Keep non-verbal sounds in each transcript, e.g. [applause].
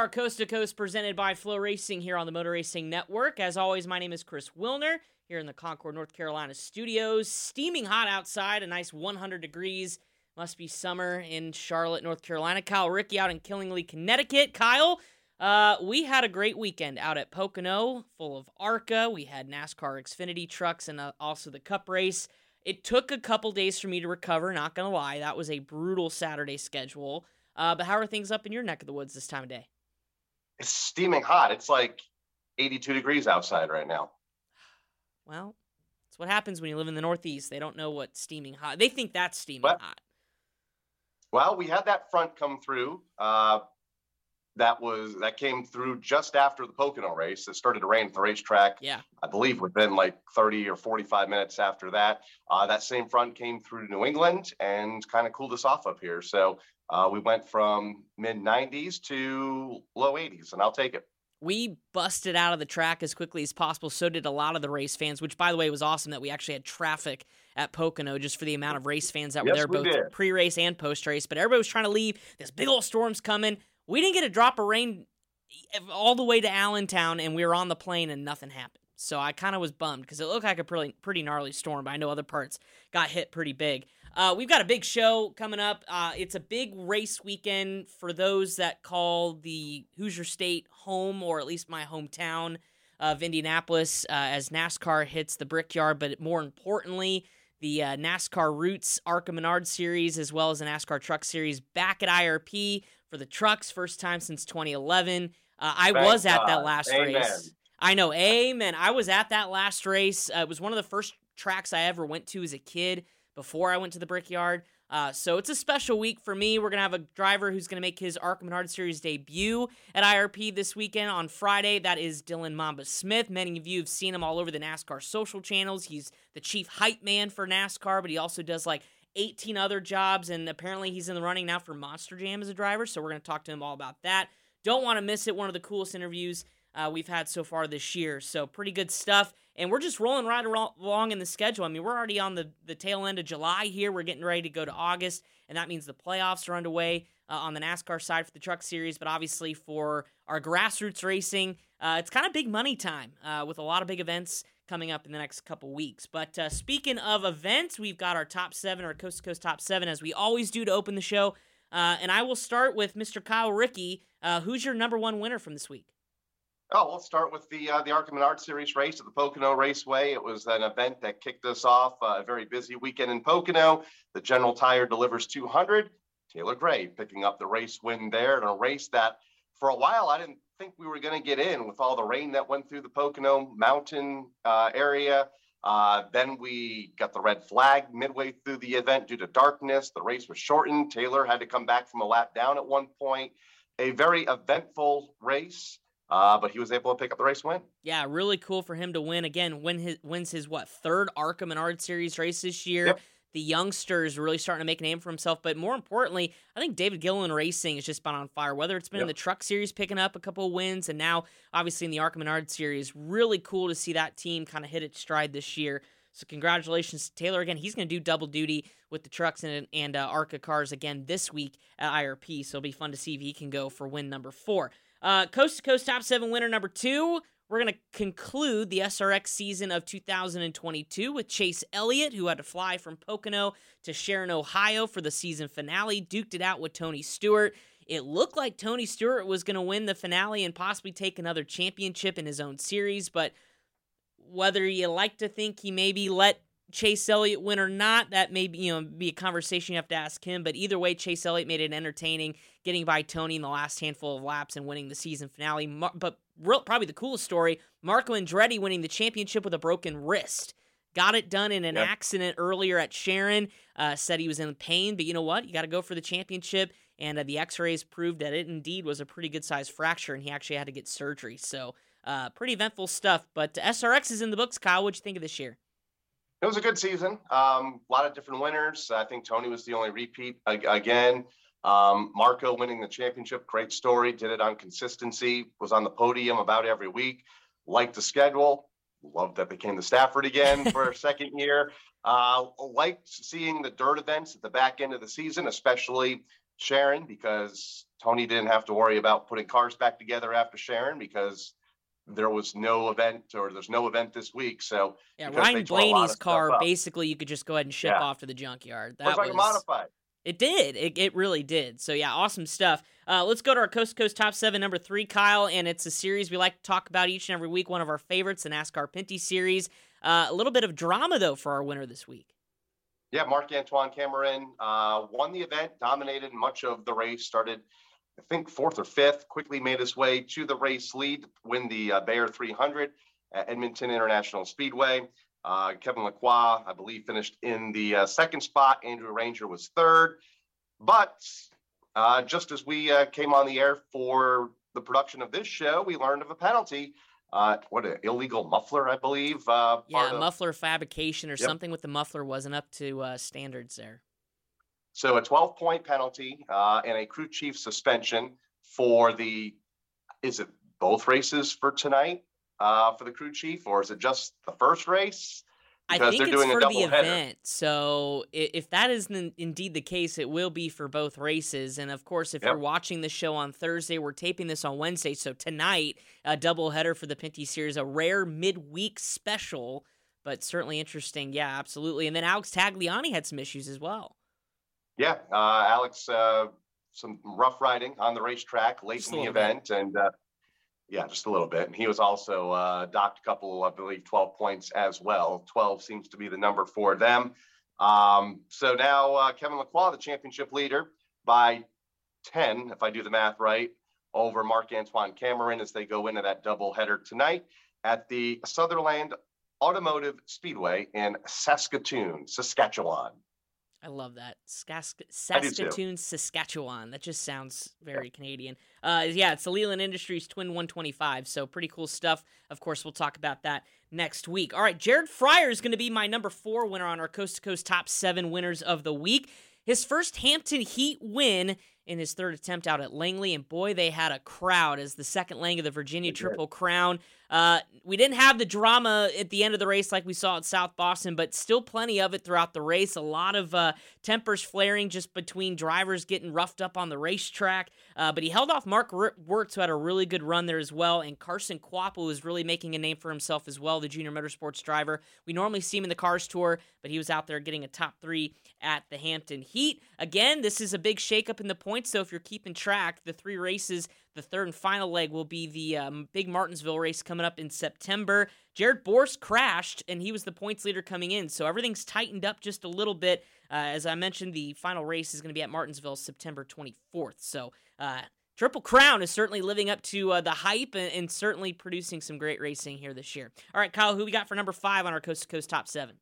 NASCAR Coast to Coast presented by FloRacing here on the Motor Racing Network. As always, my name is Chris Wilner here in the Concord, North Carolina studios. Steaming hot outside, a nice 100 degrees. Must be summer in Charlotte, North Carolina. Kyle Rickey out in Killingly, Connecticut. Kyle, uh, we had a great weekend out at Pocono, full of ARCA. We had NASCAR Xfinity trucks and uh, also the Cup race. It took a couple days for me to recover, not going to lie. That was a brutal Saturday schedule. Uh, but how are things up in your neck of the woods this time of day? It's steaming hot. It's like 82 degrees outside right now. Well, it's what happens when you live in the Northeast. They don't know what steaming hot. They think that's steaming what? hot. Well, we had that front come through. Uh, that was that came through just after the Pocono race. It started to rain at the racetrack. Yeah, I believe within like 30 or 45 minutes after that. Uh, that same front came through New England and kind of cooled us off up here. So uh, we went from mid 90s to low 80s, and I'll take it. We busted out of the track as quickly as possible. So did a lot of the race fans, which, by the way, was awesome that we actually had traffic at Pocono just for the amount of race fans that were yes, there, both pre race and post race. But everybody was trying to leave. This big old storm's coming. We didn't get a drop of rain all the way to Allentown, and we were on the plane, and nothing happened. So I kind of was bummed because it looked like a pretty, pretty gnarly storm, but I know other parts got hit pretty big. Uh, we've got a big show coming up. Uh, it's a big race weekend for those that call the Hoosier State home, or at least my hometown of Indianapolis, uh, as NASCAR hits the Brickyard. But more importantly, the uh, NASCAR Roots ARCA Menard Series, as well as the NASCAR Truck Series, back at IRP for the trucks, first time since 2011. Uh, I Thank was at God. that last Amen. race. I know, amen. I was at that last race. Uh, it was one of the first tracks I ever went to as a kid before I went to the Brickyard. Uh, so it's a special week for me. We're going to have a driver who's going to make his ARCA Menard Series debut at IRP this weekend on Friday. That is Dylan Mamba Smith. Many of you have seen him all over the NASCAR social channels. He's the chief hype man for NASCAR, but he also does like 18 other jobs, and apparently he's in the running now for Monster Jam as a driver. So we're going to talk to him all about that. Don't want to miss it. One of the coolest interviews uh, we've had so far this year. So pretty good stuff. And we're just rolling right along in the schedule. I mean, we're already on the, the tail end of July here. We're getting ready to go to August, and that means the playoffs are underway uh, on the NASCAR side for the Truck Series. But obviously, for our grassroots racing, uh, it's kind of big money time uh, with a lot of big events coming up in the next couple weeks. But uh, speaking of events, we've got our top seven, our coast to coast top seven, as we always do to open the show. Uh, and I will start with Mr. Kyle Rickey. Uh, who's your number one winner from this week? Oh, we'll start with the uh, the ARCA Art Series race at the Pocono Raceway. It was an event that kicked us off uh, a very busy weekend in Pocono. The General Tire delivers 200. Taylor Gray picking up the race win there in a race that, for a while, I didn't think we were going to get in with all the rain that went through the Pocono Mountain uh, area. Uh, then we got the red flag midway through the event due to darkness. The race was shortened. Taylor had to come back from a lap down at one point. A very eventful race. Uh, but he was able to pick up the race win. Yeah, really cool for him to win again. Win his wins his what third ARCA Menard Series race this year. Yep. The is really starting to make a name for himself, but more importantly, I think David Gilliland Racing has just been on fire. Whether it's been Yep. in the Truck Series picking up a couple of wins, and now obviously in the ARCA Menard Series, really cool to see that team kind of hit its stride this year. So congratulations to Taylor again. He's going to do double duty with the trucks and and uh, ARCA cars again this week at IRP. So it'll be fun to see if he can go for win number four. Uh, coast to coast top seven winner number two. We're going to conclude the SRX season of 2022 with Chase Elliott, who had to fly from Pocono to Sharon, Ohio for the season finale, duked it out with Tony Stewart. It looked like Tony Stewart was going to win the finale and possibly take another championship in his own series, but whether you like to think he maybe let Chase Elliott win or not, that may be, you know be a conversation you have to ask him. But either way, Chase Elliott made it entertaining, getting by Tony in the last handful of laps and winning the season finale. But real, probably the coolest story: Marco Andretti winning the championship with a broken wrist. Got it done in an yep. accident earlier at Sharon. Uh, said he was in pain, but you know what? You got to go for the championship. And uh, the X-rays proved that it indeed was a pretty good sized fracture, and he actually had to get surgery. So, uh, pretty eventful stuff. But SRX is in the books. Kyle, what'd you think of this year? It was a good season. Um, a lot of different winners. I think Tony was the only repeat again. Um, Marco winning the championship, great story. Did it on consistency. Was on the podium about every week. Liked the schedule. Loved that they came to Stafford again [laughs] for a second year. Uh, liked seeing the dirt events at the back end of the season, especially Sharon, because Tony didn't have to worry about putting cars back together after Sharon because there was no event or there's no event this week. So yeah, Ryan Blaney's car basically you could just go ahead and ship yeah. off to the junkyard. That was like modified. It did. It, it really did. So yeah, awesome stuff. Uh, let's go to our Coast to Coast Top Seven, number three, Kyle, and it's a series we like to talk about each and every week. One of our favorites, the NASCAR Pinty Series. Uh, a little bit of drama though for our winner this week. Yeah, Marc Antoine Camirand uh, won the event, dominated much of the race, started I think fourth or fifth, quickly made his way to the race lead, win the uh, Bayer 300 at Edmonton International Speedway. Uh, Kevin Lacroix, I believe, finished in the uh, second spot. Andrew Ranger was third. But uh, just as we uh, came on the air for the production of this show, we learned of a penalty. Uh, what an illegal muffler, I believe. yeah, of, muffler fabrication or yep. something with the muffler wasn't up to standards there. So a 12 point penalty uh, and a crew chief suspension for the, is it both races for tonight uh, for the crew chief, or is it just the first race? Because I think it's for the header. event. So if that is indeed the case, it will be for both races. And of course, if yep. you're watching the show on Thursday, we're taping this on Wednesday. So tonight, a double header for the Pinty Series, a rare midweek special, but certainly interesting. Yeah, absolutely. And then Alex Tagliani had some issues as well. Yeah, uh, Alex, uh, some rough riding on the racetrack late just in the event, bit. and uh, yeah, just a little bit. And he was also uh, docked a couple, I believe, 12 points as well. 12 seems to be the number for them. Um, so now uh, Kevin Lacroix, the championship leader, by 10, if I do the math right, over Marc Antoine Camirand as they go into that double header tonight at the Sutherland Automotive Speedway in Saskatoon, Saskatchewan. I love that. Saskatoon, Saskatchewan. That just sounds very yeah. Canadian. Uh, yeah, it's the Leland Industries Twin 125. So pretty cool stuff. Of course, we'll talk about that next week. All right, Jared Fryar is going to be my number four winner on our Coast to Coast top seven winners of the week. His first Hampton Heat win in his third attempt out at Langley, and boy, they had a crowd as the second leg of the Virginia Triple Crown. Uh, we didn't have the drama at the end of the race like we saw at South Boston, but still plenty of it throughout the race. A lot of uh, tempers flaring just between drivers getting roughed up on the racetrack. Uh, but he held off Mark Wirtz, who had a really good run there as well, and Carson Kvapil was really making a name for himself as well, the junior motorsports driver. We normally see him in the Cars Tour, but he was out there getting a top three at the Hampton Heat. Again, this is a big shakeup in the points, so if you're keeping track, the three races the third and final leg will be the um, big Martinsville race coming up in September. Jared Borst crashed, and he was the points leader coming in, so everything's tightened up just a little bit. Uh, as I mentioned, the final race is going to be at Martinsville September 24th. So, uh, Triple Crown is certainly living up to uh, the hype and, and, certainly producing some great racing here this year. All right, Kyle, who we got for number five on our Coast to Coast top seven?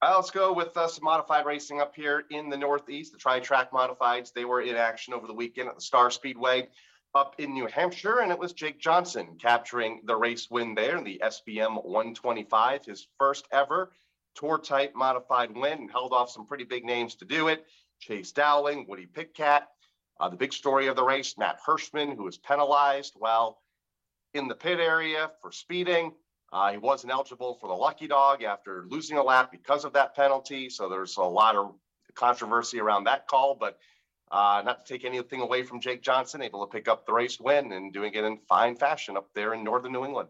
Uh, let's go with uh, some modified racing up here in the Northeast. The Tri Track Modifieds, they were in action over the weekend at the Star Speedway up in New Hampshire, and it was Jake Johnson capturing the race win there in the SBM 125, his first ever tour type modified win, and held off some pretty big names to do it. Chase Dowling, Woody Pitkat. Uh, the big story of the race, Matt Hirschman, who was penalized while in the pit area for speeding. Uh, he wasn't eligible for the lucky dog after losing a lap because of that penalty. So there's a lot of controversy around that call, but uh, not to take anything away from Jake Johnson, able to pick up the race win and doing it in fine fashion up there in northern New England.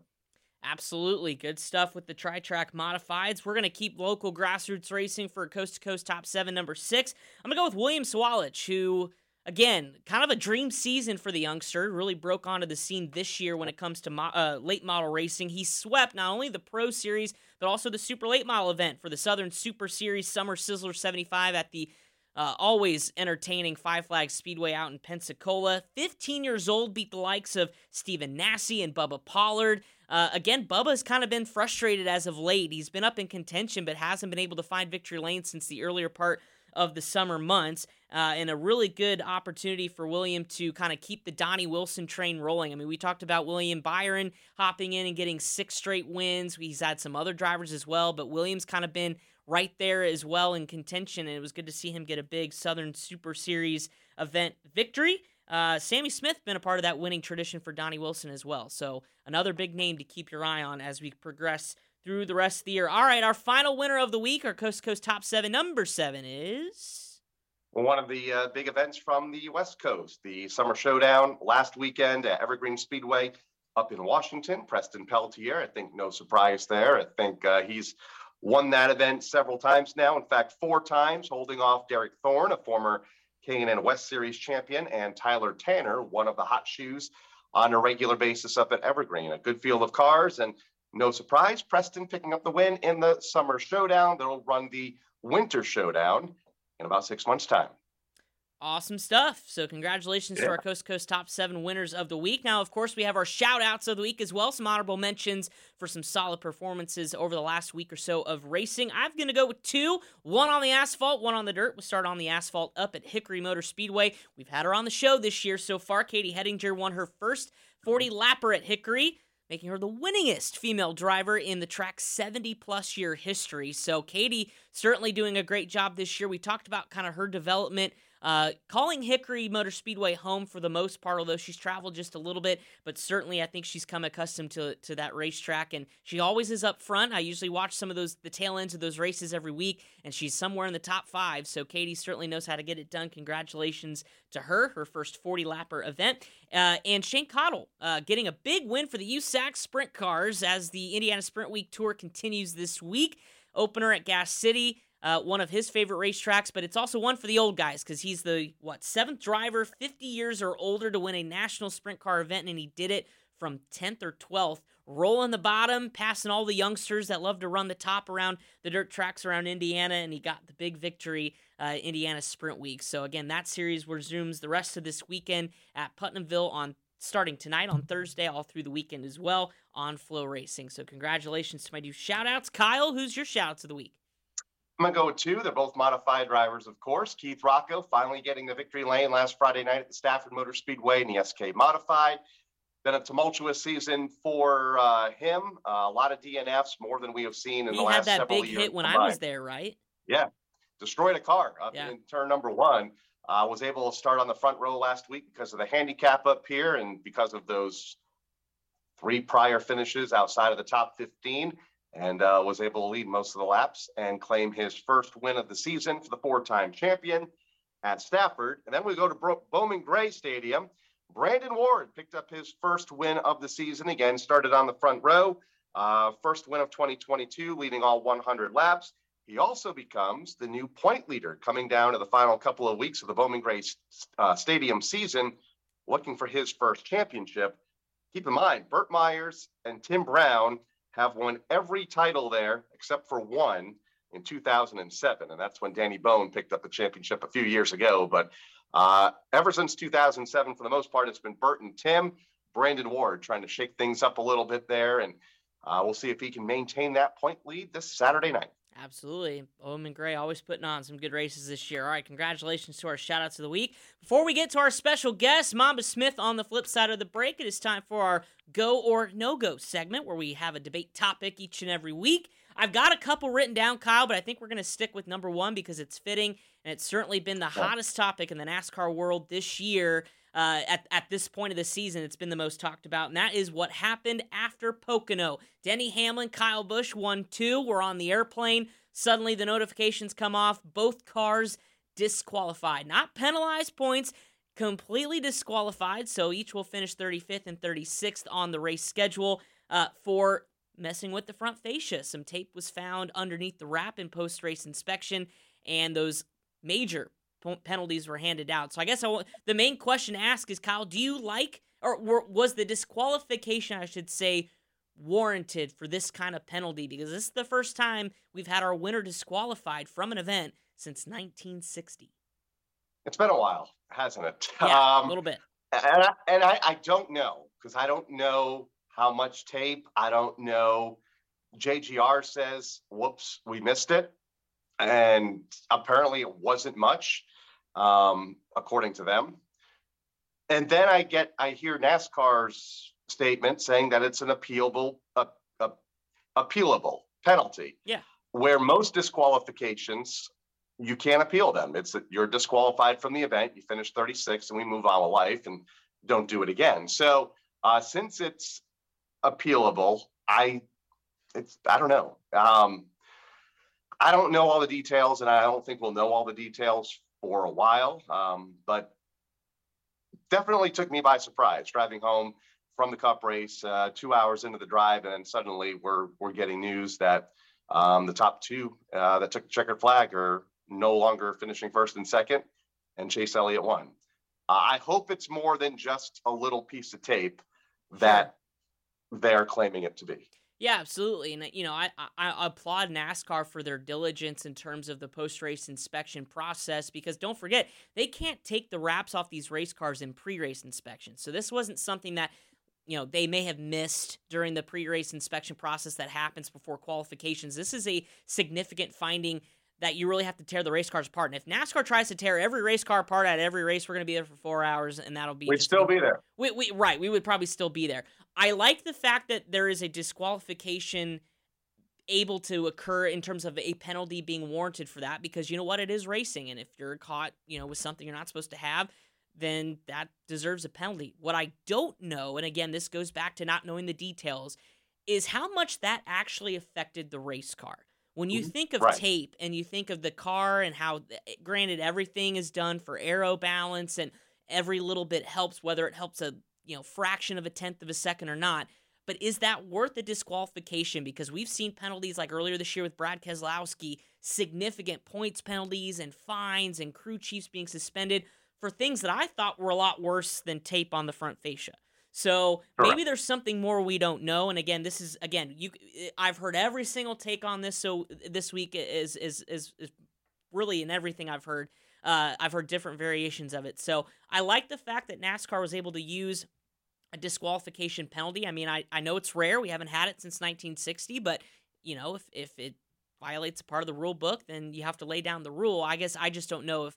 Absolutely. Good stuff with the Tri Track Modifieds. We're going to keep local grassroots racing for a Coast to Coast Top 7, number 6. I'm going to go with William Sawalich, who again, kind of a dream season for the youngster. Really broke onto the scene this year when it comes to mo- uh, late model racing. He swept not only the Pro Series, but also the Super Late Model event for the Southern Super Series Summer Sizzler 75 at the uh, always entertaining Five Flags Speedway out in Pensacola. 15 years old, beat the likes of Stephen Nasse and Bubba Pollard. Uh, again, Bubba's kind of been frustrated as of late. He's been up in contention, but hasn't been able to find victory lane since the earlier part of the summer months. Uh, and a really good opportunity for William to kind of keep the Donnie Wilson train rolling. I mean, we talked about William Byron hopping in and getting six straight wins. He's had some other drivers as well, but Williams kind of been right there as well in contention, and it was good to see him get a big Southern Super Series event victory. Uh, Sammy Smith been a part of that winning tradition for Donnie Wilson as well. So another big name to keep your eye on as we progress through the rest of the year. All right, our final winner of the week, our Coast to Coast Top Seven, number seven is. One of the uh, big events from the West Coast, the Summer Showdown last weekend at Evergreen Speedway up in Washington. Preston Peltier, I think no surprise there. I think uh, he's won that event several times now. In fact, four times, holding off Derek Thorn, a former K&N West Series champion, and Tyler Tanner, one of the hot shoes on a regular basis up at Evergreen. A good field of cars and no surprise, Preston picking up the win in the summer showdown. They'll run the winter showdown in about six months' time. Awesome stuff. So, congratulations yeah. to our Coast to Coast top seven winners of the week. Now, of course, we have our shout outs of the week as well. Some honorable mentions for some solid performances over the last week or so of racing. I'm going to go with two one on the asphalt, one on the dirt. We'll start on the asphalt up at Hickory Motor Speedway. We've had her on the show this year so far. Katie Hettinger won her first 40 lapper at Hickory making her the winningest female driver in the track's 70 plus year history. So, Katie certainly doing a great job this year. We talked about kind of her development uh, calling Hickory Motor Speedway home for the most part, although she's traveled just a little bit, but certainly I think she's come accustomed to to that racetrack, and she always is up front. I usually watch some of those the tail ends of those races every week, and she's somewhere in the top five. So Katie certainly knows how to get it done. Congratulations to her, her first 40 lapper event, uh, and Shane Cottle uh, getting a big win for the USAC Sprint Cars as the Indiana Sprint Week Tour continues this week. Opener at Gas City uh, one of his favorite racetracks, but it's also one for the old guys because he's the, what, seventh driver, 50 years or older to win a national sprint car event, and he did it from 10th or 12th, rolling the bottom, passing all the youngsters that love to run the top around the dirt tracks around Indiana, and he got the big victory, uh, Indiana Sprint Week. So, again, that series resumes the rest of this weekend at Putnamville on starting tonight on Thursday, all through the weekend as well on FloRacing. So, congratulations to my new shout outs. Kyle, who's your shout outs of the week? I'm going to go with two. They're both modified drivers, of course. Keith Rocco finally getting the victory lane last Friday night at the Stafford Motor Speedway in the SK Modified. Been a tumultuous season for uh, him. Uh, a lot of DNFs, more than we have seen in he the last several years. He had that big hit when combined. I was there, right? Yeah, destroyed a car up yeah. in turn number one. Uh, was able to start on the front row last week because of the handicap up here and because of those three prior finishes outside of the top 15 and uh, was able to lead most of the laps and claim his first win of the season for the four-time champion at Stafford. And then we go to Bro- Bowman Gray Stadium. Brandon Ward picked up his first win of the season again, started on the front row. Uh, first win of 2022, leading all 100 laps. He also becomes the new point leader coming down to the final couple of weeks of the Bowman Gray uh, Stadium season, looking for his first championship. Keep in mind, Burt Myers and Tim Brown have won every title there except for one in 2007. And that's when Danny Bone picked up the championship a few years ago. But uh, ever since 2007, for the most part, it's been Burt and Tim, Brandon Ward trying to shake things up a little bit there. And uh, we'll see if he can maintain that point lead this Saturday night. Absolutely. Bowman Gray always putting on some good races this year. All right, congratulations to our shout outs of the week. Before we get to our special guest, Mamba Smith on the flip side of the break, it is time for our go or no go segment where we have a debate topic each and every week. I've got a couple written down, Kyle, but I think we're going to stick with number one because it's fitting and it's certainly been the hottest topic in the NASCAR world this year uh, at, at this point of the season, it's been the most talked about, and that is what happened after Pocono. Denny Hamlin, Kyle Busch, one, two, were on the airplane. Suddenly, the notifications come off. Both cars disqualified, not penalized points, completely disqualified. So each will finish 35th and 36th on the race schedule uh, for messing with the front fascia. Some tape was found underneath the wrap in post race inspection, and those major penalties were handed out. So I guess I, the main question to ask is, Kyle, do you like, or was the disqualification, I should say, warranted for this kind of penalty? Because this is the first time we've had our winner disqualified from an event since 1960. It's been a while, hasn't it? Yeah, um, a little bit. And I, and I, I don't know because I don't know how much tape. I don't know. JGR says, whoops, we missed it. And apparently it wasn't much, um, according to them. And then I get, I hear NASCAR's statement saying that it's an appealable, a, a, appealable penalty. Yeah. Where most disqualifications you can't appeal them. It's that you're disqualified from the event. You finish 36 and we move on with life and don't do it again. So uh, since it's appealable, I it's I don't know. Um, I don't know all the details, and I don't think we'll know all the details for a while. Um, but definitely took me by surprise driving home from the Cup race, uh, two hours into the drive, and then suddenly we're we're getting news that um, the top two uh, that took the checkered flag are no longer finishing first and second, and Chase Elliott won. Uh, I hope it's more than just a little piece of tape that they're claiming it to be. Yeah, absolutely, and uh, you know, I, I, I applaud NASCAR for their diligence in terms of the post race inspection process because don't forget they can't take the wraps off these race cars in pre race inspection. So this wasn't something that you know they may have missed during the pre race inspection process that happens before qualifications. This is a significant finding that you really have to tear the race cars apart. And if NASCAR tries to tear every race car apart at every race, we're going to be there for four hours, and that'll be. We'd still be there. We, we right. We would probably still be there. I like the fact that there is a disqualification able to occur in terms of a penalty being warranted for that because you know what it is racing and if you're caught you know with something you're not supposed to have then that deserves a penalty what i don't know and again this goes back to not knowing the details is how much that actually affected the race car when you mm-hmm. think of right. tape and you think of the car and how, eh, granted, everything is done for aero balance and every little bit helps, whether it helps a you know fraction of a tenth of a second or not. But is that worth a disqualification? Because we've seen penalties like earlier this year with Brad Keselowski, significant points penalties and fines and crew chiefs being suspended for things that I thought were a lot worse than tape on the front fascia. So maybe there's something more we don't know. And again, this is again, you I've heard every single take on this. So this week is is is, is really in everything I've heard. Uh, I've heard different variations of it. So I like the fact that NASCAR was able to use a disqualification penalty. I mean, I, I know it's rare. We haven't had it since 1960, but you know, if if it violates a part of the rule book, then you have to lay down the rule. I guess I just don't know if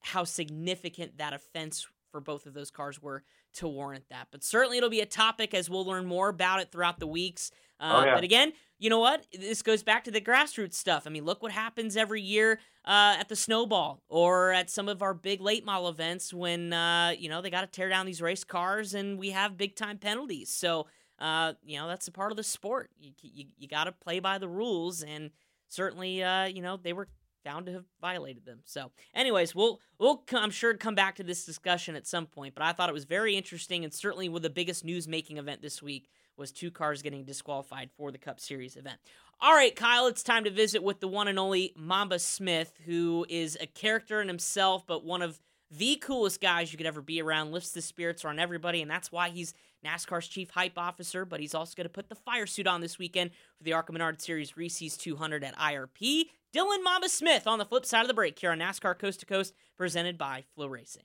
how significant that offense for both of those cars were to warrant that. But certainly it'll be a topic as we'll learn more about it throughout the weeks. Uh, oh, yeah. But again, you know what? This goes back to the grassroots stuff. I mean, look what happens every year uh, at the Snowball or at some of our big late model events when, uh, you know, they got to tear down these race cars and we have big time penalties. So, uh, you know, that's a part of the sport. You, you, you got to play by the rules. And certainly, uh, you know, they were found to have violated them. So, anyways, we'll we'll I'm sure come back to this discussion at some point. But I thought it was very interesting, and certainly with the biggest news making event this week was two cars getting disqualified for the Cup Series event. All right, Kyle, it's time to visit with the one and only Mamba Smith, who is a character in himself, but one of the coolest guys you could ever be around, lifts the spirits on everybody, and that's why he's NASCAR's chief hype officer. But he's also going to put the fire suit on this weekend for the ARCA Menard Series Reese's 200 at IRP. Dylan Mamba Smith on the flip side of the break here on NASCAR Coast to Coast, presented by FloRacing.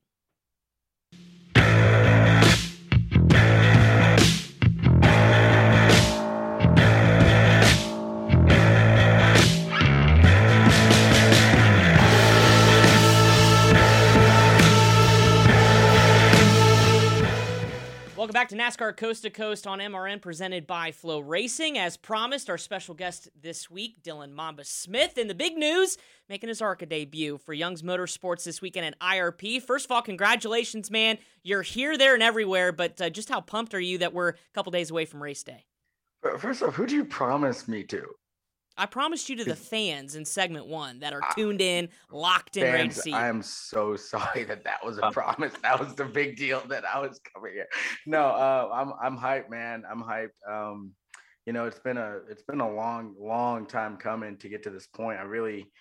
Welcome back to NASCAR Coast to Coast on MRN, presented by FloRacing. As promised, our special guest this week, Dylan Mamba Smith, in the big news, making his ARCA debut for Young's Motorsports this weekend at IRP. First of all, congratulations, man! You're here, there, and everywhere. But uh, just how pumped are you that we're a couple days away from race day? First off, who do you promise me to? I promised you to the fans in segment one that are tuned in, locked in, fans, ready to see. I am so [laughs] sorry that that was a promise. That was the big deal that I was coming here. No, uh, I'm I'm hyped, man. I'm hyped. Um, you know, it's been a it's been a long, long time coming to get to this point. I really,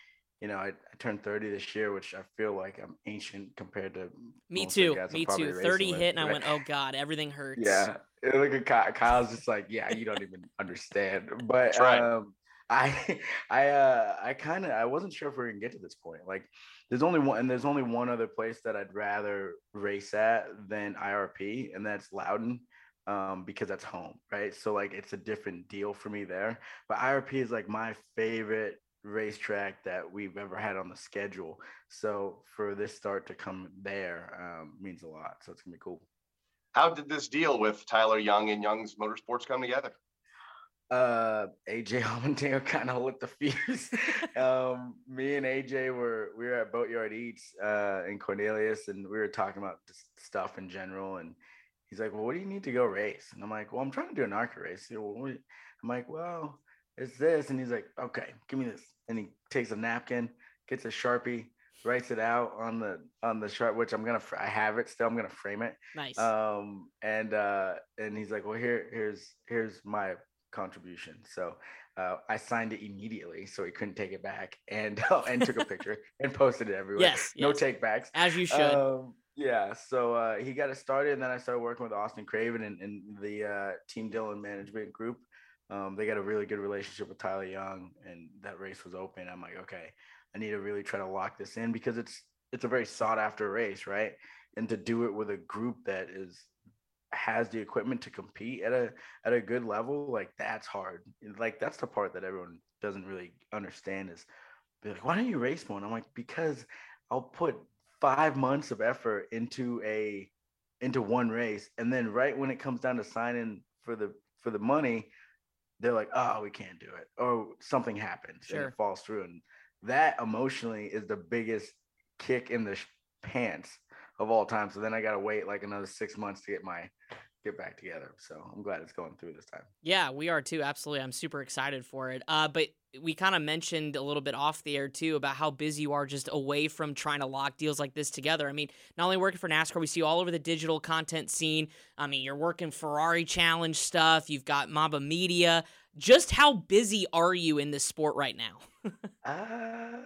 you know, I, I, turned 30 this year, which I feel like I'm ancient compared to me too. Me too. 30 hit, and I went, oh god, everything hurts. Yeah, look at Kyle. Kyle's just like, yeah, you don't even understand. But right. um, I, [laughs] I, uh, I kind of, I wasn't sure if we are gonna get to this point. Like, there's only one, and there's only one other place that I'd rather race at than IRP, and that's Loudon um, because that's home, right? So like it's a different deal for me there. But IRP is like my favorite racetrack that we've ever had on the schedule. So for this start to come there um, means a lot. So it's gonna be cool. How did this deal with Tyler Young and Young's Motorsports come together? Uh, AJ [laughs] Allmendinger kind of lit the fuse. [laughs] um, me and AJ were we were at Boatyard Eats uh, in Cornelius, and we were talking about stuff in general. And he's like, "Well, what do you need to go race?" And I'm like, "Well, I'm trying to do an ARCA race." I'm like, "Well, it's this," and he's like, "Okay, give me this." and he takes a napkin, gets a sharpie, writes it out on the on the sharp, which I'm gonna I have it still. I'm gonna frame it. Nice. Um, and uh, and he's like, well, here here's here's my contribution. So uh, I signed it immediately, so he couldn't take it back, and [laughs] and took a picture and posted it everywhere. Yes, no yes. take backs. As you should. Um, yeah, so uh, he got it started, and then I started working with Austin Craven and, and the uh, Team Dillon management group. Um, they got a really good relationship with Tyler Young, and that race was open. I'm like, okay, I need to really try to lock this in because it's it's a very sought after race, right? And to do it with a group that is has the equipment to compete at a at a good level, like that's hard. Like that's the part that everyone doesn't really understand is be like, why don't you race? And I'm like, because I'll put five months of effort into a into one race, and then right when it comes down to signing for the for the money, they're like, oh, we can't do it, or something happens sure. and it falls through, and that emotionally is the biggest kick in the pants of all time. So then I got to wait like another six months to get my get back together. So I'm glad it's going through this time. Yeah, we are too. Absolutely. I'm super excited for it. Uh, but we kind of mentioned a little bit off the air too about how busy you are just away from trying to lock deals like this together. I mean, not only working for NASCAR, we see you all over the digital content scene. I mean, you're working Ferrari Challenge stuff, you've got Mamba Media. Just how busy are you in this sport right now? [laughs] uh,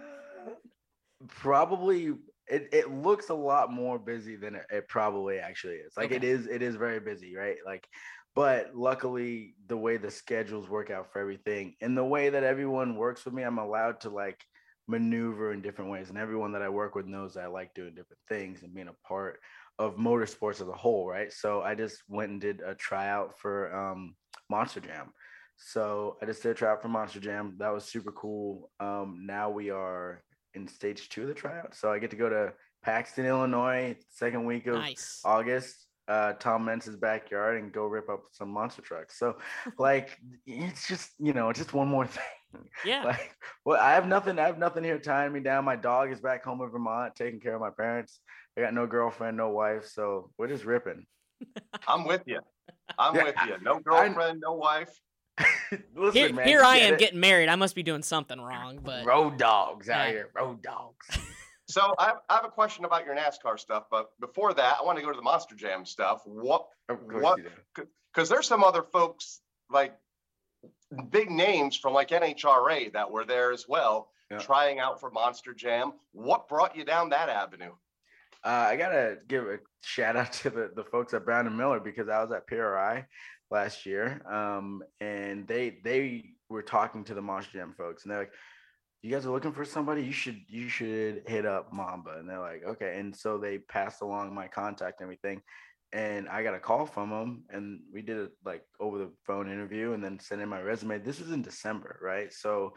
probably it, it looks a lot more busy than it, it probably actually is. Like okay. it is it is very busy, right? Like but luckily the way the schedules work out for everything and the way that everyone works with me, I'm allowed to like maneuver in different ways. And everyone that I work with knows that I like doing different things and being a part of motorsports as a whole, right? So I just went and did a tryout for um, Monster Jam. So I just did a tryout for Monster Jam. That was super cool. Um, now we are in stage two of the tryout. So I get to go to Paxton, Illinois, second week of nice. August. Uh, Tom Meents's backyard and go rip up some monster trucks. So, like, it's just you know, just one more [laughs] thing. Yeah. Like, well, I have nothing. I have nothing here tying me down. My dog is back home in Vermont, taking care of my parents. I got no girlfriend, no wife, so we're just ripping. I'm with you. I'm yeah, with you. No [laughs] girlfriend, I, no wife. [laughs] Listen, here, man, here I am it. getting married. I must be doing something wrong. But road dogs yeah. out here, road dogs. [laughs] so I have, I have, a question about your NASCAR stuff, but before that, I want to go to the Monster Jam stuff. What? What? Because there's some other folks like big names from like NHRA that were there as well, yeah. trying out for Monster Jam. What brought you down that avenue? Uh, I gotta give a shout out to the, the folks at Brown and Miller because I was at PRI last year, um, and they they were talking to the Monster Jam folks, and they're like, "You guys are looking for somebody? You should you should hit up Mamba." And they're like, "Okay." And so they passed along my contact and everything, and I got a call from them, and we did it like over the phone interview, and then sent in my resume. This was in December, right? So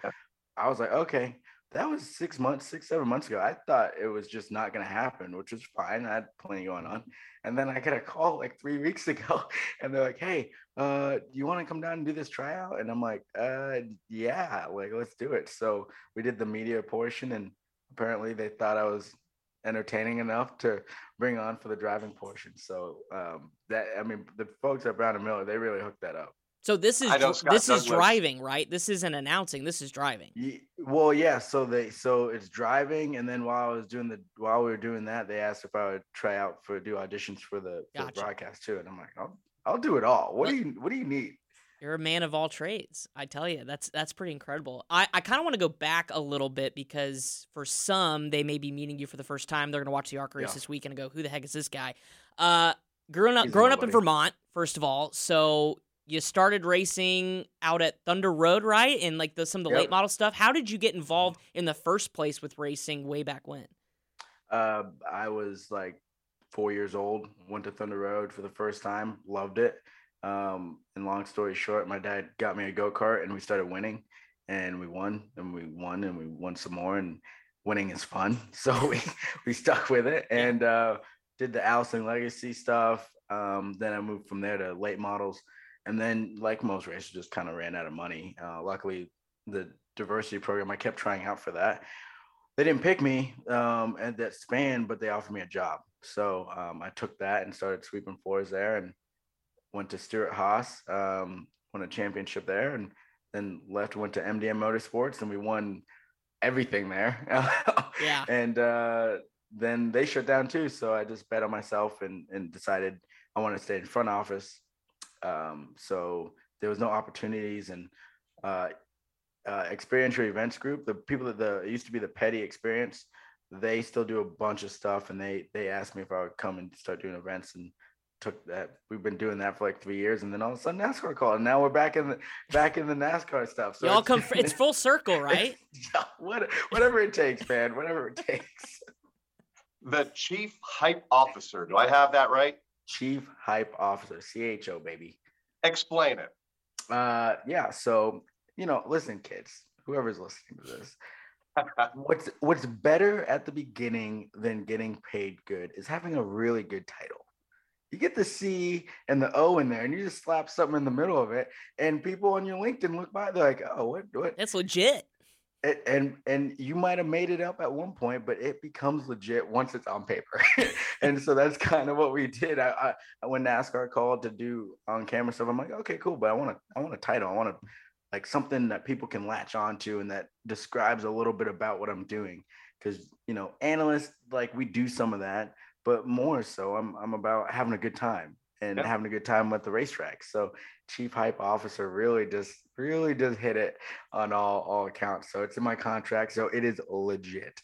I was like, "Okay." That was six months, six, seven months ago. I thought it was just not going to happen, which was fine. I had plenty going on. And then I got a call like three weeks [laughs] ago, and they're like, "Hey, uh, do you want to come down and do this tryout?" And I'm like, "Uh, yeah, like let's do it." So we did the media portion, and apparently they thought I was entertaining enough to bring on for the driving portion. So um, that I mean, the folks at Brown and Miller, they really hooked that up. So this is this is driving, right? This isn't announcing. This is driving. Well, yeah. So they so it's driving, and then while I was doing the while we were doing that, they asked if I would try out for do auditions for the, for gotcha. the broadcast too, and I'm like, I'll I'll do it all. What do you What do you need? You're a man of all trades. I tell you, that's that's pretty incredible. I, I kind of want to go back a little bit because for some, they may be meeting you for the first time. They're going to watch the Arc race Yeah. this weekend and go, "Who the heck is this guy?" Uh, growing up, He's growing up in. Vermont, first of all, so you started racing out at Thunder Road, right? And like the, some of the Yep. late model stuff. How did you get involved in the first place with racing way back when? Uh, I was like four years old, went to Thunder Road for the first time, loved it. Um, and long story short, my dad got me a go kart and we started winning and we won and we won and we won some more and winning is fun. [laughs] So we, we stuck with it and uh, did the Allison Legacy stuff. Um, then I moved from there to late models. And then, like most races, just kind of ran out of money. Uh, luckily, the diversity program, I kept trying out for that they didn't pick me um, at that span, but they offered me a job. So um, I took that and started sweeping floors there and went to Stewart Haas, um, won a championship there, and then left, went to MDM Motorsports, and we won everything there. [laughs] Yeah. And uh, then they shut down too. So I just bet on myself and, and decided I want to stay in front office. Um, so there was no opportunities and uh, uh, experiential events group, the people that the it used to be the petty experience, they still do a bunch of stuff, and they they asked me if I would come and start doing events, and took that. We've been doing that for like three years, and then all of a sudden NASCAR called, and now we're back in the back in the NASCAR stuff. So Y'all it's- come. [laughs] fr- It's full circle, right? Yeah, [laughs] what, whatever it takes, man. Whatever it takes. The chief hype officer. Do I have that right? Chief Hype Officer, CHO, baby. Explain it. Uh, yeah. So you know, listen, kids, whoever's listening to this, [laughs] what's what's better at the beginning than getting paid good is having a really good title. You get the C and the O in there, and you just slap something in the middle of it, and people on your LinkedIn look by, they're like, "Oh, what, what?" That's legit. And and, you might have made it up at one point, but it becomes legit once it's on paper. [laughs] and so that's kind of what we did. I, I when NASCAR called to do on camera stuff, I'm like, okay, cool, but I want to I want a title. I want to like something that people can latch onto and that describes a little bit about what I'm doing. Because you know, analysts like we do some of that, but more so, I'm I'm about having a good time and Yeah. having a good time at the racetrack. So chief hype officer really just really does hit it on all all accounts. So it's in my contract. So it is legit.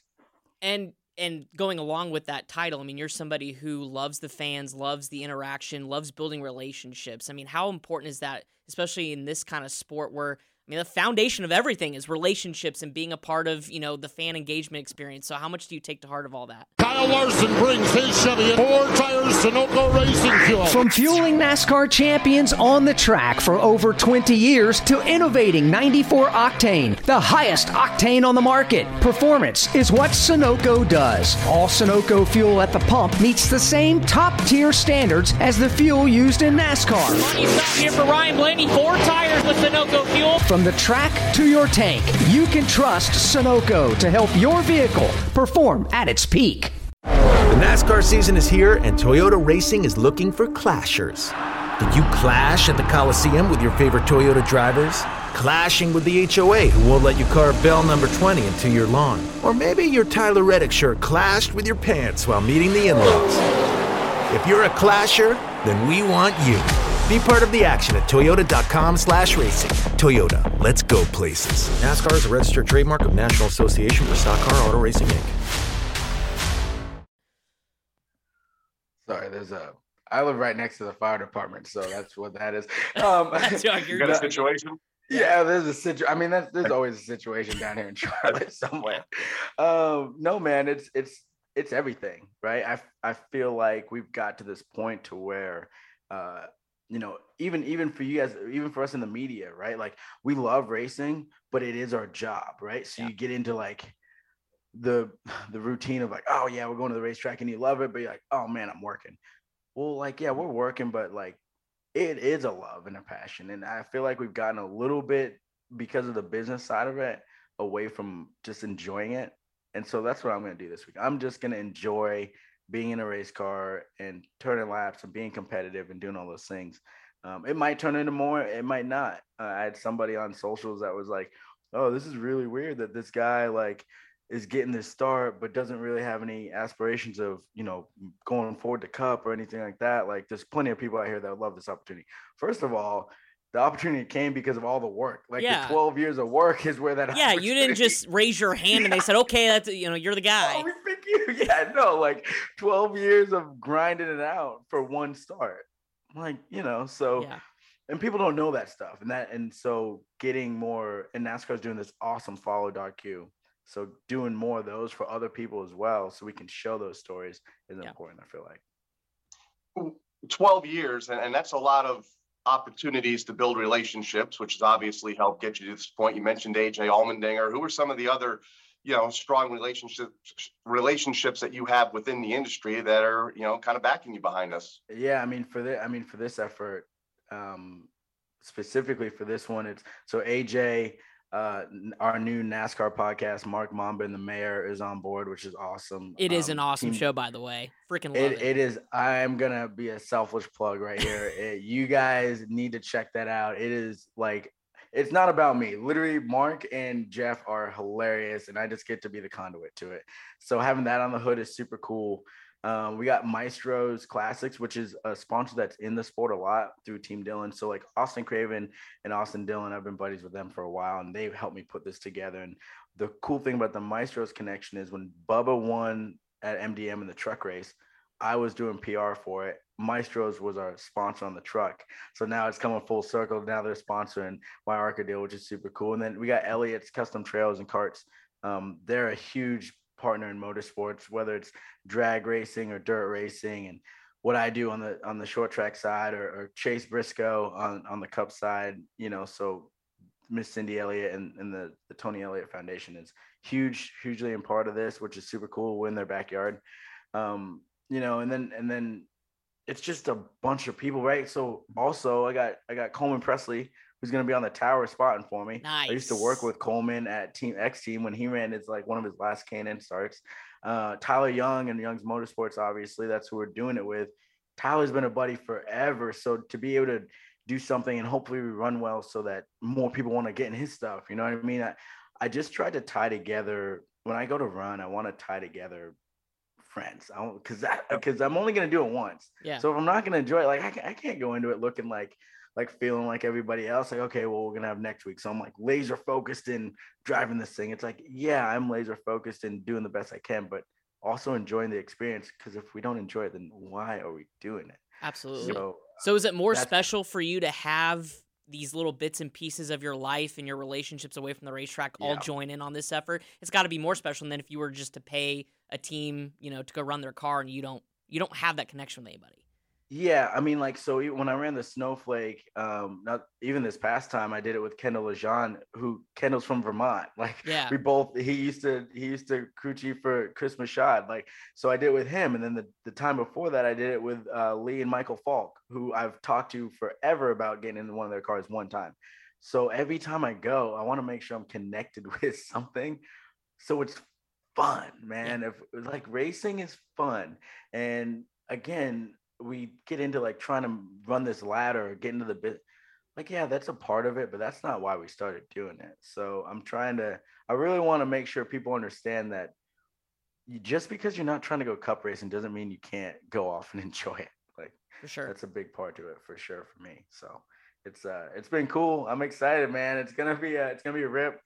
and and going along with that title i mean you're somebody who loves the fans loves the interaction loves building relationships i mean how important is that especially in this kind of sport where i mean the foundation of everything is relationships and being a part of you know the fan engagement experience so how much do you take to heart of all that Kyle Larson brings his Chevy in four tires Sunoco Racing Fuel. From fueling NASCAR champions on the track for over 20 years to innovating 94 octane, the highest octane on the market, performance is what Sunoco does. All Sunoco fuel at the pump meets the same top tier standards as the fuel used in NASCAR. Money stop here for Ryan Blaney. Four tires with Sunoco fuel. From the track to your tank, you can trust Sunoco to help your vehicle perform at its peak. The NASCAR season is here, and Toyota Racing is looking for clashers. Did you clash at the Coliseum with your favorite Toyota drivers? Clashing with the HOA who won't let you carve bell number 20 into your lawn? Or maybe your Tyler Reddick shirt clashed with your pants while meeting the in laws? If you're a clasher, then we want you. Be part of the action at toyota.com slash racing. Toyota, let's go places. NASCAR is a registered trademark of National Association for Stock Car Auto Racing, Inc. Sorry, there's a I live right next to the fire department, so that's what that is. [laughs] Um, That's You [laughs] you're got a situation? Yeah, there's a situation. I mean, that's, there's [laughs] always a situation down here in Charlotte somewhere. Um, no, man, it's it's it's everything, right? I I feel like we've got to this point to where, uh, you know, even even for you guys, even for us in the media, right? Like we love racing, but it is our job, right? So Yeah. you get into like the [sighs] the routine of like, oh yeah, we're going to the racetrack and you love it, but you're like, oh man, I'm working. Well, like yeah, we're working, but like it is a love and a passion. And I feel like we've gotten a little bit because of the business side of it away from just enjoying it. And so that's what I'm going to do this week. I'm just going to enjoy being in a race car and turning laps and being competitive and doing all those things. Um, it might turn into more, it might not. Uh, I had somebody on socials that was like, "Oh, this is really weird that this guy like is getting this start, but doesn't really have any aspirations of you know going forward to Cup or anything like that." Like, there's plenty of people out here that would love this opportunity. First of all, the opportunity came because of all the work. Like Yeah. the 12 years of work is where that. Yeah, you didn't just raise your hand and they said, "Okay, that's you know, you're the [laughs] guy." Oh, we pick you. [laughs] Yeah, no, like 12 years of grinding it out for one start. Like, you know, so Yeah. and people don't know that stuff. And that and so getting more and NASCAR's doing this awesome follow dark Q. So doing more of those for other people as well, so we can show those stories is Yeah. important, I feel like. 12 years, and, and that's a lot of opportunities to build relationships, which has obviously helped get you to this point. You mentioned AJ Allmendinger. Who are some of the other, you know, strong relationships relationships that you have within the industry that are, you know, kind of backing you behind us? Yeah, I mean for the I mean for this effort, um specifically for this one, it's so AJ, uh our new NASCAR podcast, Mark Mamba and the mayor is on board, which is awesome. It is an Um, awesome team- show, by the way. Freaking love It, it. it is. I'm gonna be a selfish plug right here. [laughs] It- you guys need to check that out. It is like it's not about me. Literally, Mark and Jeff are hilarious, and I just get to be the conduit to it. So having that on the hood is super cool. Um, we got Maestro's Classics, which is a sponsor that's in the sport a lot through Team Dillon. So like Austin Craven and Austin Dillon, I've been buddies with them for a while, and they've helped me put this together. And the cool thing about the Maestro's connection is when Bubba won at MDM in the truck race, I was doing PR for it. Maestros was our sponsor on the truck. So now it's coming full circle. Now they're sponsoring my ARCA deal, which is super cool. And then we got Elliott's Custom Trails and Carts. Um, they're a huge partner in motorsports, whether it's drag racing or dirt racing. And what I do on the on the short track side or, or Chase Briscoe on, on the cup side, you know, so Miss Cindy Elliott and, and the, the Tony Elliott Foundation is huge, hugely in part of this, which is super cool. We're in their backyard. Um, you know, and then and then it's just a bunch of people, right? So also I got I got Coleman Pressley who's gonna be on the tower spotting for me. Nice. I used to work with Coleman at Team X Team when he ran it's like one of his last K&N starts. Uh, Tyler Young and Young's Motorsports, obviously, that's who we're doing it with. Tyler's been a buddy forever. So to be able to do something and hopefully we run well so that more people want to get in his stuff, you know what I mean? I, I just tried to tie together when I go to run, I want to tie together friends. I because that because I'm only gonna do it once. Yeah. So if I'm not gonna enjoy it, like I, ca- I can't go into it looking like like feeling like everybody else. Like okay, well we're gonna have next week. So I'm like laser focused in driving this thing. It's like yeah, I'm laser focused in doing the best I can, but also enjoying the experience. Because if we don't enjoy it, then why are we doing it? Absolutely. So So is it more special for you to have these little bits and pieces of your life and your relationships away from the racetrack all join in on this effort? It's got to be more special than if you were just to pay a team, you know, to go run their car and you don't you don't have that connection with anybody. Yeah, I mean, like, so when I ran the Snowflake, um, not even this past time, I did it with Kendall Lejean, who Kendall's from Vermont. [laughs] Like, Yeah. we both he used to he used to crew chief for Chris Machad. Like, so I did it with him, and then the, the time before that, I did it with uh, Lee and Michael Falk, who I've talked to forever about getting into one of their cars one time. So every time I go, I want to make sure I'm connected [laughs] with something, so it's fun, man. If like racing is fun, and again, we get into like trying to run this ladder or get into the bit. Like, yeah, that's a part of it, but that's not why we started doing it. So I'm trying to. I really want to make sure people understand that you, just because you're not trying to go cup racing doesn't mean you can't go off and [laughs] enjoy it. Like For sure. that's a big part to it for sure for me. So it's uh it's been cool. I'm excited, man. It's gonna be a it's gonna be a rip.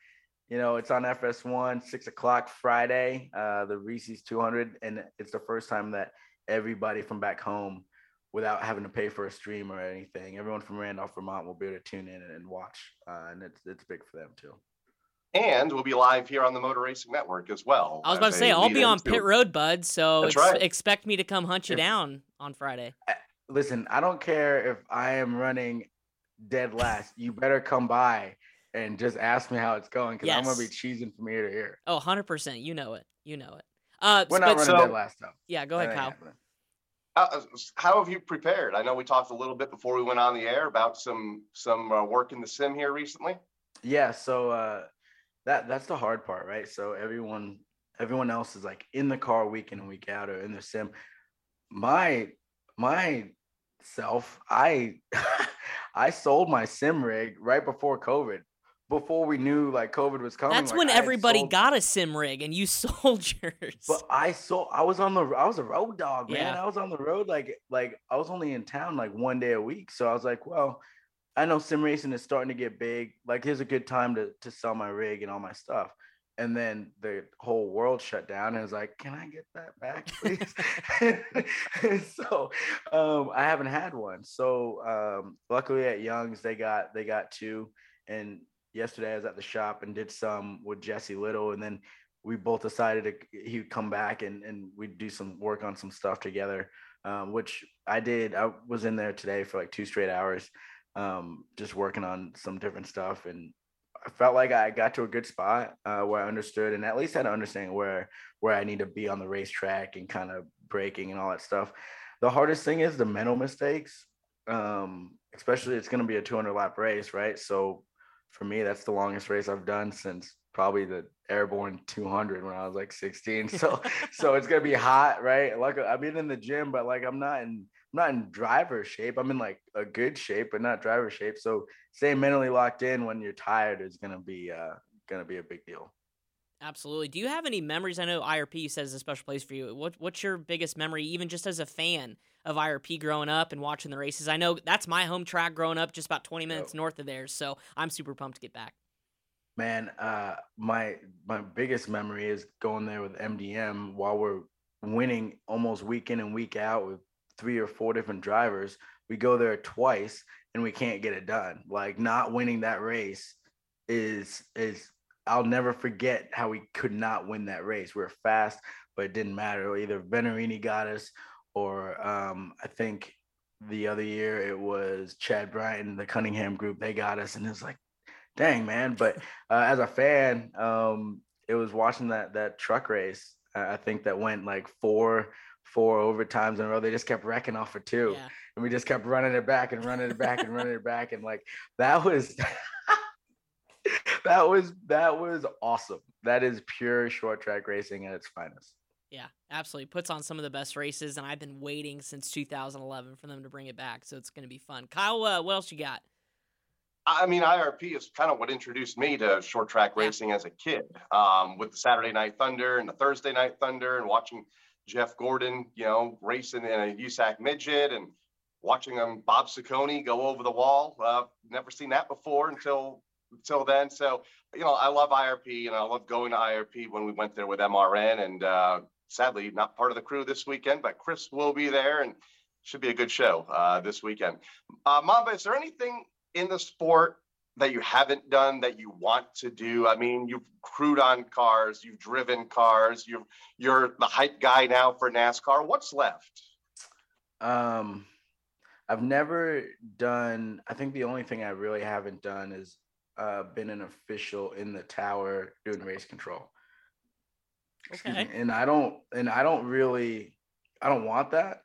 You know, it's on FS1, six o'clock Friday, uh, the Reese's 200, and it's the first time that everybody from back home, without having to pay for a stream or anything, everyone from Randolph, Vermont, will be able to tune in and watch, uh, and it's it's big for them too. And we'll be live here on the Motor Racing Network as well. I was about to say I'll be on into- pit road, bud. So ex- right. expect me to come hunt you If- down on Friday. Listen, I don't care if I am running dead last. You better come by and just ask me how it's going because I'm gonna be cheesing from ear to ear. Oh, 100%. You know it. You know it. Uh, We're but- not running so- dead last though. yeah, go ahead, That ain't Kyle. happening. How, how have you prepared? I know we talked a little bit before we went on the air about some some uh, work in the sim here recently. Yeah, so uh that that's the hard part, right? So everyone everyone else is like in the car week in and week out or in the sim. My my self, I [laughs] I sold my sim rig right before COVID. Before we knew like COVID was coming. That's like, when I everybody sold- got a sim rig and you sold yours. But I sold. I was on the. I was a road dog, man. Yeah. I was on the road like like I was only in town like one day a week. So I was like, well, I know sim racing is starting to get big. Like, here's a good time to to sell my rig and all my stuff. And then the whole world shut down, and it's like, can I get that back, [laughs] please? [laughs] so um, I haven't had one. So um, luckily at Young's, they got they got two. And yesterday I was at the shop and did some with Jesse Little, and then we both decided to he'd come back and and we'd do some work on some stuff together um, which I did. I was in there today for like two straight hours, um, just working on some different stuff, and I felt like I got to a good spot uh, where I understood and at least had an understanding where where I need to be on the racetrack and kind of braking and all that stuff. The hardest thing is the mental mistakes, um, especially it's going to be a 200 lap race, right? So for me, that's the longest race I've done since probably the airborne 200 when I was like 16. [laughs] So so it's gonna be hot, right? Like I've been in the gym, but like I'm not in I'm not in driver shape. I'm in like a good shape, but not driver shape. So staying mentally locked in when you're tired is gonna be uh gonna be a big deal. Absolutely. Do you have any memories? I know IRP says a special place for you. What what's your biggest memory, even just as a fan of IRP growing up and watching the races? I know that's my home track growing up, just about 20 minutes yep. north of there. So I'm super pumped to get back. Man, uh, my my biggest memory is going there with MDM while we're winning almost week in and week out with three or four different drivers. We go there twice and we can't get it done. Like not winning that race is is I'll never forget how we could not win that race. We are fast, but it didn't matter. Either Venturini got us, or um, I think the other year it was Chad Bryant, and the Cunningham group. They got us, and it was like dang man. But uh, as a fan, um, it was watching that that truck race. I think that went like four four overtimes in a row. They just kept wrecking off for two, yeah. and we just kept running it back and running it back and running it back, and like that was. [laughs] that was that was awesome. That is pure short track racing at its finest. Yeah, absolutely. Puts on some of the best races, and I've been waiting since 2011 for them to bring it back. So it's going to be fun. Kyle, uh, what else you got? I mean, IRP is kind of what introduced me to short track racing as a kid, um, with the Saturday Night Thunder and the Thursday Night Thunder, and watching Jeff Gordon, you know, racing in a USAC midget, and watching him Bob Ciccone go over the wall. Uh, never seen that before until until then. So, you know, I love IRP, and I love going to IRP when we went there with MRN, and uh, sadly, not part of the crew this weekend, but Chris will be there, and should be a good show uh, this weekend. Uh, Mamba, is there anything in the sport that you haven't done that you want to do? I mean, you've crewed on cars, you've driven cars, you're you're the hype guy now for NASCAR. What's left? Um, I've never done. I think the only thing I really haven't done is uh, been an official in the tower doing race control. Okay. And I don't. And I don't really. I don't want that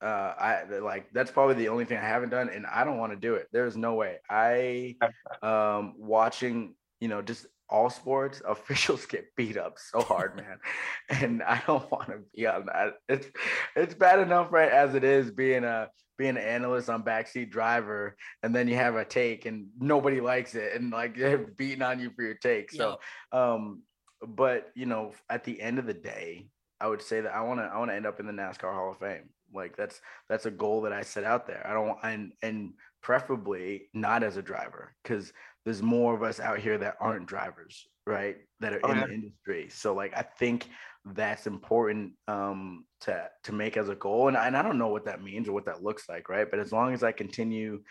uh i like that's probably the only thing i haven't done and i don't want to do it there's no way i [laughs] um watching you know just all sports [laughs] officials get beat up so hard man [laughs] and i don't want to be on that it's it's bad enough right as it is being a being an analyst on backseat driver and then you have a take and nobody likes it and like [laughs] they're beating on you for your take so um but you know at the end of the day i would say that i want to i want to end up in the nascar hall of fame like that's that's a goal that I set out there. I don't and and preferably not as a driver because there's more of us out here that aren't drivers, right? That are oh, in the industry. So like I think that's important um to to make as a goal. And, and I don't know what that means or what that looks like, right? But as long as I continue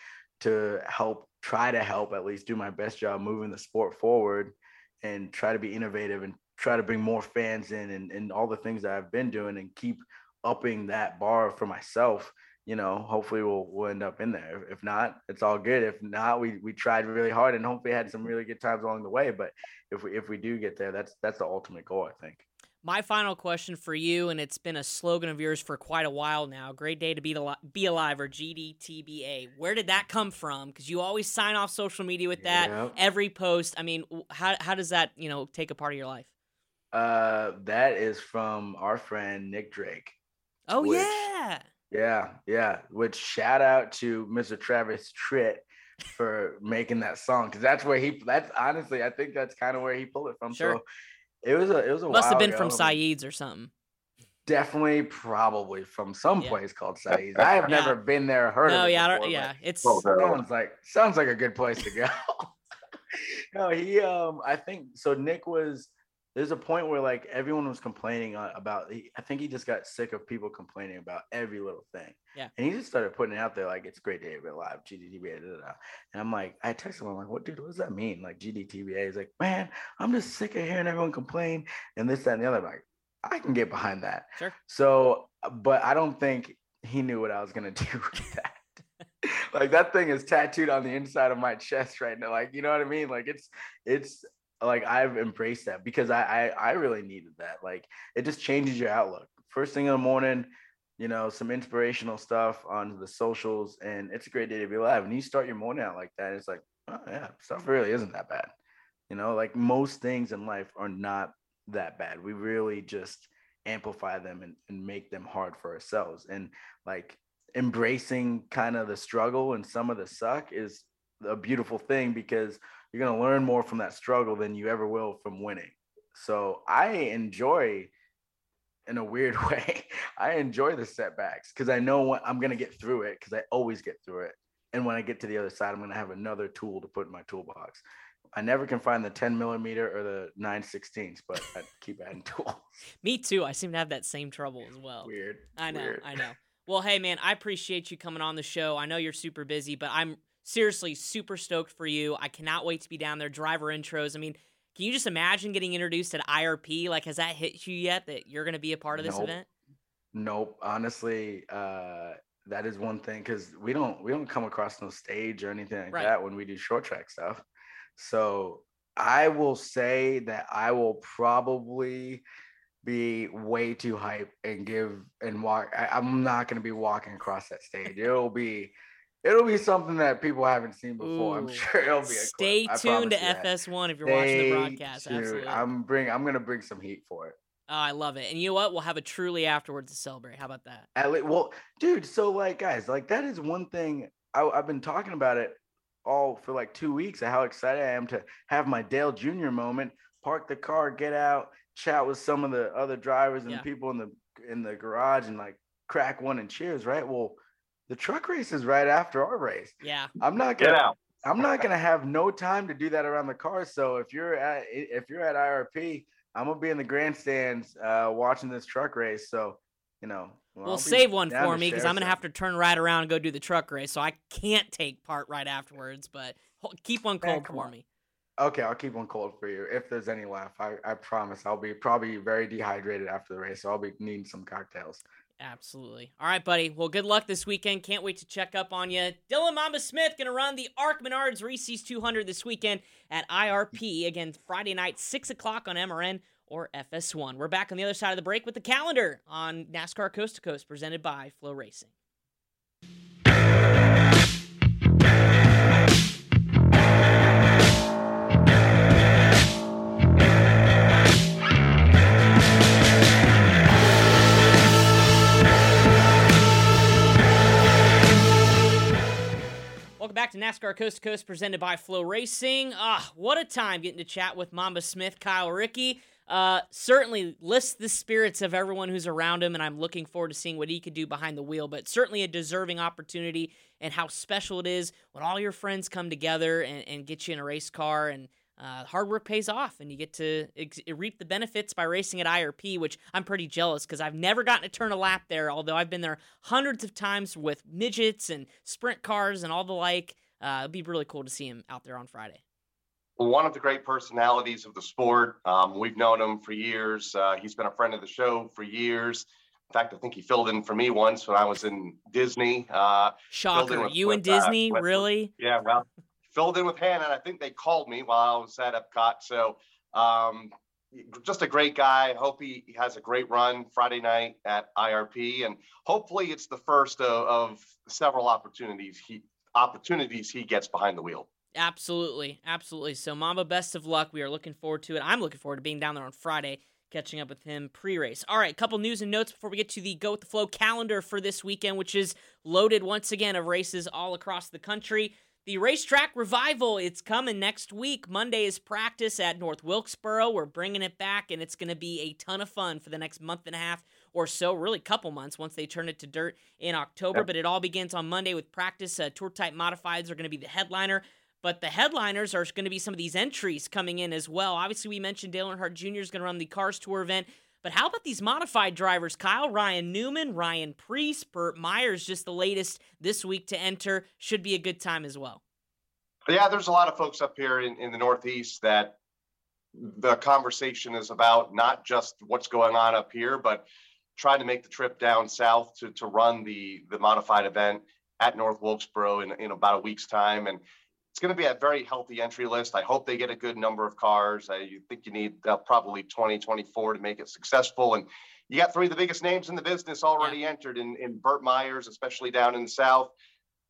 to help try to help at least do my best job moving the sport forward and try to be innovative and try to bring more fans in and, and all the things that I've been doing and keep upping that bar for myself, you know, hopefully we'll we'll end up in there. If not, it's all good. If not, we we tried really hard and hopefully had some really good times along the way. But if we if we do get there, that's that's the ultimate goal, I think. My final question for you, and it's been a slogan of yours for quite a while now. Great day to be alive, be alive or GDTBA. Where did that come from? Because you always sign off social media with that every post. I mean, how how does that you know take a part of your life? Uh, that is from our friend Nick Drake. Oh which, yeah. Yeah, yeah. Which shout out to Mr. Travis Tritt for making that song because that's where he. That's honestly, I think that's kind of where he pulled it from. Sure. So it was a it was a must have been ago. from Saeed's or something. definitely probably from some Yeah. place called [laughs] Saeed's. I have Yeah. never been there, heard no, of it. yeah, before, yeah. It's. Sounds like sounds like a good place to go. [laughs] no, he um I think so Nick was there's a point where like everyone was complaining uh, about I think he just got sick of people complaining about every little thing. Yeah. And he just started putting it out there like it's great day to be alive, GDTBA. Da, da, da. And I'm like, I texted him, I'm like, what dude, what does that mean? Like GDTBA. He's like, man, I'm just sick of hearing everyone complain and this, that, and the other. I'm like, I can get behind that. Sure. So, but I don't think he knew what I was gonna [laughs] do with that. [laughs] like that thing is tattooed on the inside of my chest right now. Like, you know what I mean? Like it's it's like I've embraced that because I I, I really needed that. Like it just changes your outlook. First thing in the morning, you know, some inspirational stuff on the socials, and it's a great day to be alive. And you start your morning out like that, it's like, oh yeah, stuff really isn't that bad. You know, like most things in life are not that bad. We really just amplify them and, and make them hard for ourselves. And like embracing kind of the struggle and some of the suck is a beautiful thing because you're going to learn more from that struggle than you ever will from winning. So I enjoy in a weird [laughs] way. I enjoy the setbacks because I know what I'm going to get through it because I always get through it. And when I get to the other side, I'm going to have another tool to put in my toolbox. I never can find the 10 millimeter or the 9 16ths, but I keep adding [laughs] tools. me too. I seem to have that same trouble as well. Weird. I know, weird. I know. Well, hey man, I appreciate you coming on the show. I know you're super busy, but I'm seriously super stoked for you. I cannot wait to be down there. Driver intros. I mean, can you just imagine getting introduced at IRP? Like, has that hit you yet that you're going to be a part of this Nope. event? Nope. Honestly, uh, that is one thing because we don't we don't come across no stage or anything like Right. that when we do short track stuff. So I will say that I will probably be way too hype and give and walk. I, I'm not gonna be walking across that stage. It'll be it'll be something that people haven't seen before. I'm sure it'll be. A Stay clip. Tuned to promise you that. FS1 if you're watching the broadcast. tuned. Absolutely. I'm bring. I'm gonna bring some heat for it. Oh, I love it. And you know what? We'll have a truly afterwards to celebrate. How about that? At least, well, dude. So like, guys, like that is one thing I, I've been talking about it all for like two weeks. Of how excited I am to have my Dale Jr. moment. Park the car, get out, chat with some of the other drivers and Yeah. people in the in the garage, and like crack one and cheers. Right. Well, the truck race is right after our race. Yeah. I'm not Get gonna. out. I'm not gonna have no time to do that around the car. So if you're at if you're at IRP, I'm gonna be in the grandstands uh, watching this truck race. So you know, well, We'll save one for me because I'm going to have to turn right around and go do the truck race. So I can't take part right afterwards, but keep one Man, cold come for on. me. Okay, I'll keep one cold for you. If there's any left, I, I promise I'll be probably very dehydrated after the race. So I'll be needing some cocktails. Absolutely. All right, buddy. Well, good luck this weekend. Can't wait to check up on you. Dylan Mamba Smith going to run the ARCA Menards Reese's 200 this weekend at IRP. Again, Friday night, 6 o'clock on MRN or FS1. We're back on the other side of the break with the calendar on NASCAR Coast to Coast presented by FloRacing. Welcome back to NASCAR Coast to Coast presented by FloRacing. Ah, what a time getting to chat with Mamba Smith, Kyle Rickey. Uh, certainly lifts the spirits of everyone who's around him, and I'm looking forward to seeing what he could do behind the wheel. But certainly a deserving opportunity, and how special it is when all your friends come together and, and get you in a race car, and uh, hard work pays off, and you get to ex- reap the benefits by racing at IRP, which I'm pretty jealous because I've never gotten to turn a lap there. Although I've been there hundreds of times with midgets and sprint cars and all the like. Uh, it'd be really cool to see him out there on Friday. one of the great personalities of the sport. Um, we've known him for years. Uh, he's been a friend of the show for years. In fact, I think he filled in for me once when I was in Disney. Uh, Shocker, with- you and with, uh, Disney, with- really? yeah, well, filled in with Hannah, and I think they called me while I was at Epcot. So, um, just a great guy. Hope he has a great run Friday night at IRP, and hopefully it's the first of, of several opportunities he opportunities he gets behind the wheel. Absolutely, absolutely. So, Mamba, best of luck. We are looking forward to it. I'm looking forward to being down there on Friday, catching up with him pre-race. All right, couple news and notes before we get to the Go with the Flow calendar for this weekend, which is loaded once again of races all across the country. The racetrack revival, it's coming next week. Monday is practice at North Wilkesboro. We're bringing it back, and it's going to be a ton of fun for the next month and a half or so, really couple months once they turn it to dirt in October. Yep. But it all begins on Monday with practice. Uh, tour type modifieds are going to be the headliner. But the headliners are going to be some of these entries coming in as well. Obviously, we mentioned Dale Earnhardt Jr. is going to run the Cars Tour event. But how about these modified drivers? Kyle, Ryan Newman, Ryan Preece, Burt Myers, just the latest this week to enter. Should be a good time as well. Yeah, there's a lot of folks up here in, in the Northeast that the conversation is about not just what's going on up here, but trying to make the trip down south to, to run the, the modified event at North Wilkesboro in, in about a week's time. And it's going to be a very healthy entry list. I hope they get a good number of cars. I think you need uh, probably 20, 24 to make it successful. And you got three of the biggest names in the business already yeah. entered in, in Burt Myers, especially down in the South.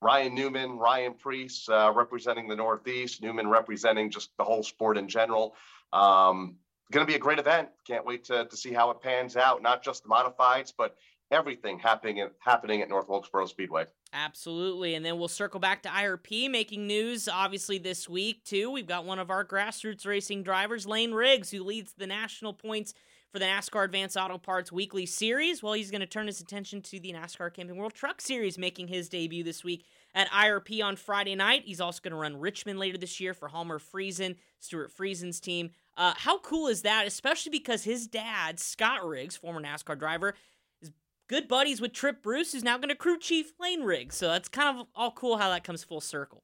Ryan Newman, Ryan Preece uh, representing the Northeast, Newman representing just the whole sport in general. Um, going to be a great event. Can't wait to, to see how it pans out, not just the modifieds, but everything happening at, happening at North Wilkesboro Speedway. Absolutely. And then we'll circle back to IRP making news, obviously, this week, too. We've got one of our grassroots racing drivers, Lane Riggs, who leads the national points for the NASCAR Advanced Auto Parts Weekly Series. Well, he's going to turn his attention to the NASCAR Camping World Truck Series, making his debut this week at IRP on Friday night. He's also going to run Richmond later this year for Halmar Friesen, Stewart Friesen's team. Uh, how cool is that, especially because his dad, Scott Riggs, former NASCAR driver, good buddies with Trip Bruce, who's now going to crew chief Lane Riggs. So that's kind of all cool how that comes full circle.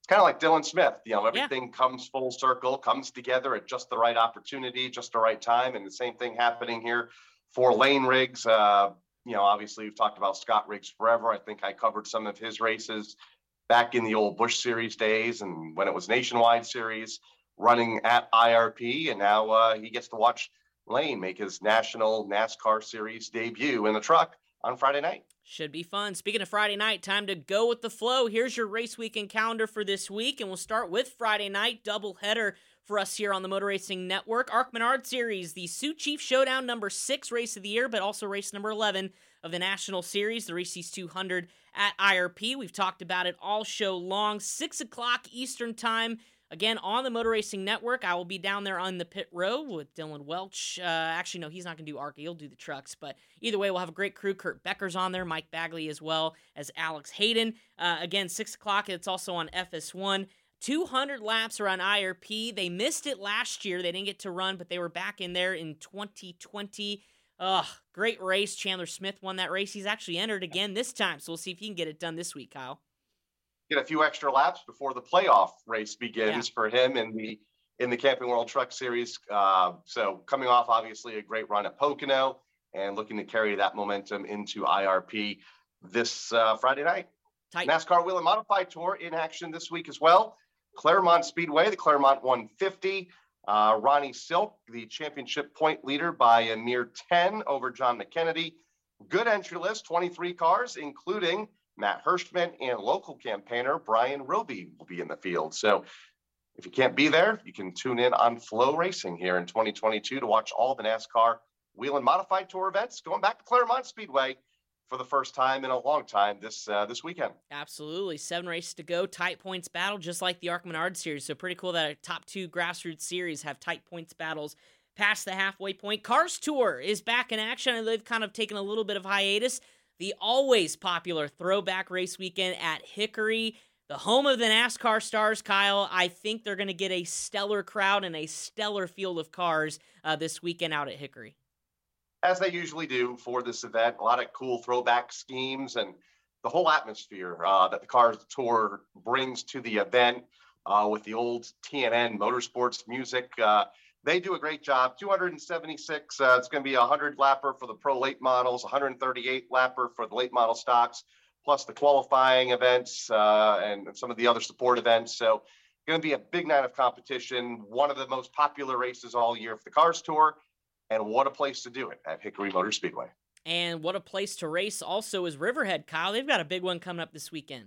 It's kind of like Dylan Smith. You know, everything yeah. comes full circle, comes together at just the right opportunity, just the right time. And the same thing happening here for Lane Riggs. Uh, you know, obviously, we've talked about Scott Riggs forever. I think I covered some of his races back in the old Busch Series days and when it was Nationwide Series running at IRP. And now uh, he gets to watch Lane make his national NASCAR series debut in the truck on Friday night. Should be fun. Speaking of Friday night, time to go with the flow. Here's your race weekend calendar for this week, and we'll start with Friday night double header for us here on the Motor Racing Network. ARCA Menard Series, the Sioux Chief Showdown number six race of the year, but also race number 11 of the National Series, the Reese's 200 at IRP. We've talked about it all show long. Six o'clock Eastern Time Again, on the Motor Racing Network, I will be down there on the pit road with Dillon Welch. Uh, actually, no, he's not going to do ARCA. He'll do the trucks. But either way, we'll have a great crew. Kurt Becker's on there, Mike Bagley as well as Alex Hayden. Uh, again, 6 o'clock. It's also on FS1. 200 laps around IRP. They missed it last year. They didn't get to run, but they were back in there in 2020. Ugh, great race. Chandler Smith won that race. He's actually entered again this time, so we'll see if he can get it done this week, Kyle get a few extra laps before the playoff race begins yeah. for him in the in the Camping World Truck Series. Uh, so coming off obviously a great run at Pocono and looking to carry that momentum into IRP this uh, Friday night. Tight. NASCAR and Modified Tour in action this week as well. Claremont Speedway, the Claremont 150. Uh, Ronnie Silk, the championship point leader by a mere 10 over Jon McKennedy. Good entry list, 23 cars, including Matt Hirschman and local campaigner Brian Roby will be in the field. So if you can't be there, you can tune in on FloRacing here in 2022 to watch all the NASCAR Whelen Modified Tour events going back to Claremont Speedway for the first time in a long time this uh, this weekend. Absolutely, seven races to go, tight points battle, just like the ARCA Menard series. So pretty cool that our top two grassroots series have tight points battles past the halfway point. Cars Tour is back in action, and they've kind of taken a little bit of hiatus the always popular throwback race weekend at Hickory, the home of the NASCAR stars, Kyle. I think they're going to get a stellar crowd and a stellar field of cars uh, this weekend out at Hickory. As they usually do for this event, a lot of cool throwback schemes and the whole atmosphere uh, that the Cars Tour brings to the event uh, with the old TNN motorsports music. They do a great job. 276. Uh, it's going to be a 100 lapper for the pro late models, 138 lapper for the late model stocks, plus the qualifying events uh, and some of the other support events. So, going to be a big night of competition. One of the most popular races all year for the Cars Tour, and what a place to do it at Hickory Motor Speedway. And what a place to race also is Riverhead, Kyle. They've got a big one coming up this weekend.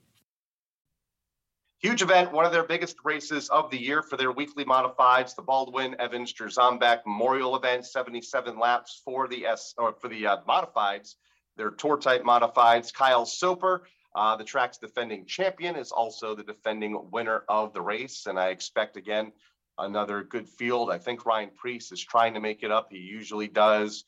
Huge event, one of their biggest races of the year for their weekly modifieds, the Baldwin Evans Jarzombek Memorial Event, 77 laps for the S or for the uh, modifieds, their tour type modifieds. Kyle Soper, uh, the track's defending champion, is also the defending winner of the race, and I expect again another good field. I think Ryan Preece is trying to make it up. He usually does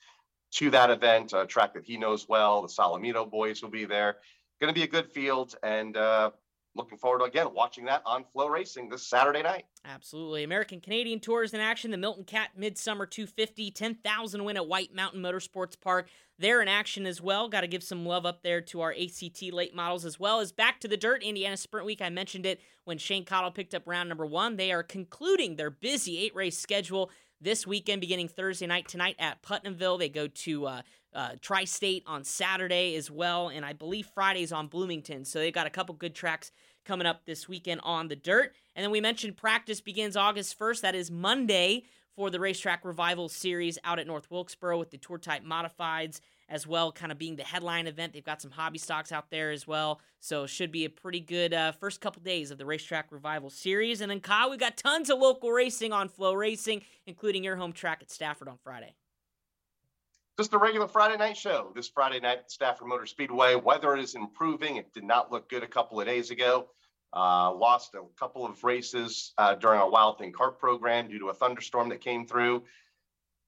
to that event, a track that he knows well. The Solomito boys will be there. Going to be a good field, and uh, looking forward to again watching that on FloRacing this Saturday night. Absolutely. American Canadian Tours in action. The Milton Cat Midsummer 250, 10,000 win at White Mountain Motorsports Park. They're in action as well. Got to give some love up there to our ACT late models as well as back to the dirt. Indiana Sprint Week. I mentioned it when Shane Cottle picked up round number one. They are concluding their busy eight race schedule this weekend, beginning Thursday night tonight at Putnamville. They go to uh, uh, Tri State on Saturday as well, and I believe Friday's on Bloomington. So they've got a couple good tracks coming up this weekend on the dirt. And then we mentioned practice begins August 1st. That is Monday for the Racetrack Revival Series out at North Wilkesboro with the Tour Type Modifieds as well, kind of being the headline event. They've got some hobby stocks out there as well. So should be a pretty good uh, first couple days of the Racetrack Revival Series. And then, Kyle, we've got tons of local racing on FloRacing, including your home track at Stafford on Friday just a regular Friday night show. This Friday night at Stafford Motor Speedway. Weather is improving. It did not look good a couple of days ago. Uh, lost a couple of races uh, during our Wild Thing Kart program due to a thunderstorm that came through.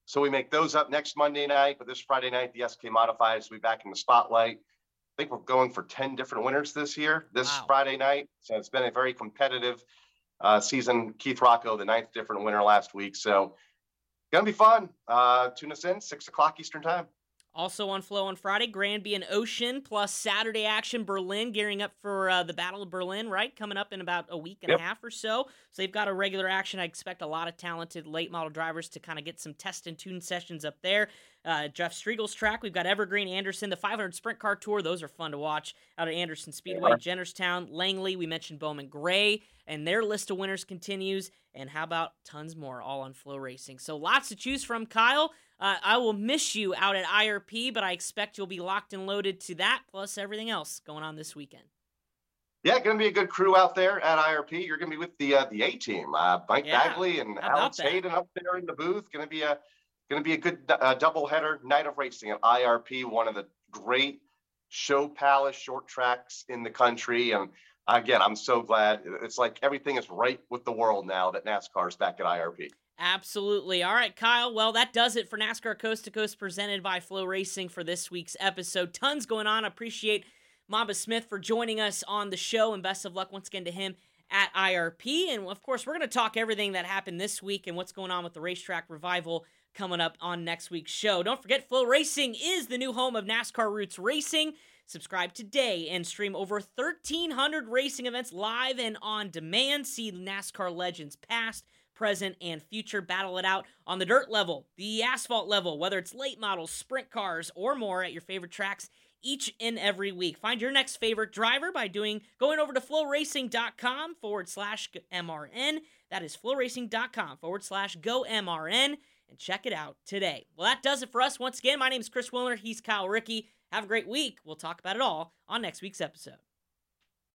So we make those up next Monday night. But this Friday night, the SK Modifieds will be back in the spotlight. I think we're going for 10 different winners this year, this wow. Friday night. So it's been a very competitive uh, season. Keith Rocco, the ninth different winner last week. So gonna be fun. Uh, tune us in six o'clock Eastern time. Also on Flow on Friday, Granby and Ocean, plus Saturday action Berlin, gearing up for uh, the Battle of Berlin, right? Coming up in about a week and yep. a half or so. So they've got a regular action. I expect a lot of talented late model drivers to kind of get some test and tune sessions up there. Uh, Jeff Striegel's track. We've got Evergreen, Anderson, the 500 Sprint Car Tour. Those are fun to watch out at Anderson Speedway, yeah. Jennerstown, Langley. We mentioned Bowman Gray, and their list of winners continues. And how about tons more, all on FloRacing? So lots to choose from, Kyle. Uh, I will miss you out at IRP, but I expect you'll be locked and loaded to that, plus everything else going on this weekend. Yeah, going to be a good crew out there at IRP. You're going to be with the uh, the A team, uh, Mike yeah, Bagley and Alex that? Hayden up there in the booth. Going to be a going to be a good uh, double header night of racing at IRP, one of the great show palace short tracks in the country. And again, I'm so glad. It's like everything is right with the world now that NASCAR is back at IRP. Absolutely. All right, Kyle. Well, that does it for NASCAR Coast to Coast presented by FloRacing for this week's episode. Tons going on. Appreciate Mamba Smith for joining us on the show, and best of luck once again to him at IRP. And of course, we're going to talk everything that happened this week and what's going on with the racetrack revival coming up on next week's show. Don't forget, FloRacing is the new home of NASCAR Roots Racing. Subscribe today and stream over 1,300 racing events live and on demand. See NASCAR legends past present, and future. Battle it out on the dirt level, the asphalt level, whether it's late models, sprint cars, or more at your favorite tracks each and every week. Find your next favorite driver by doing going over to floracing.com forward slash MRN. That is floracing.com forward slash go MRN and check it out today. Well, that does it for us. Once again, my name is Chris Wilner. He's Kyle Rickey. Have a great week. We'll talk about it all on next week's episode.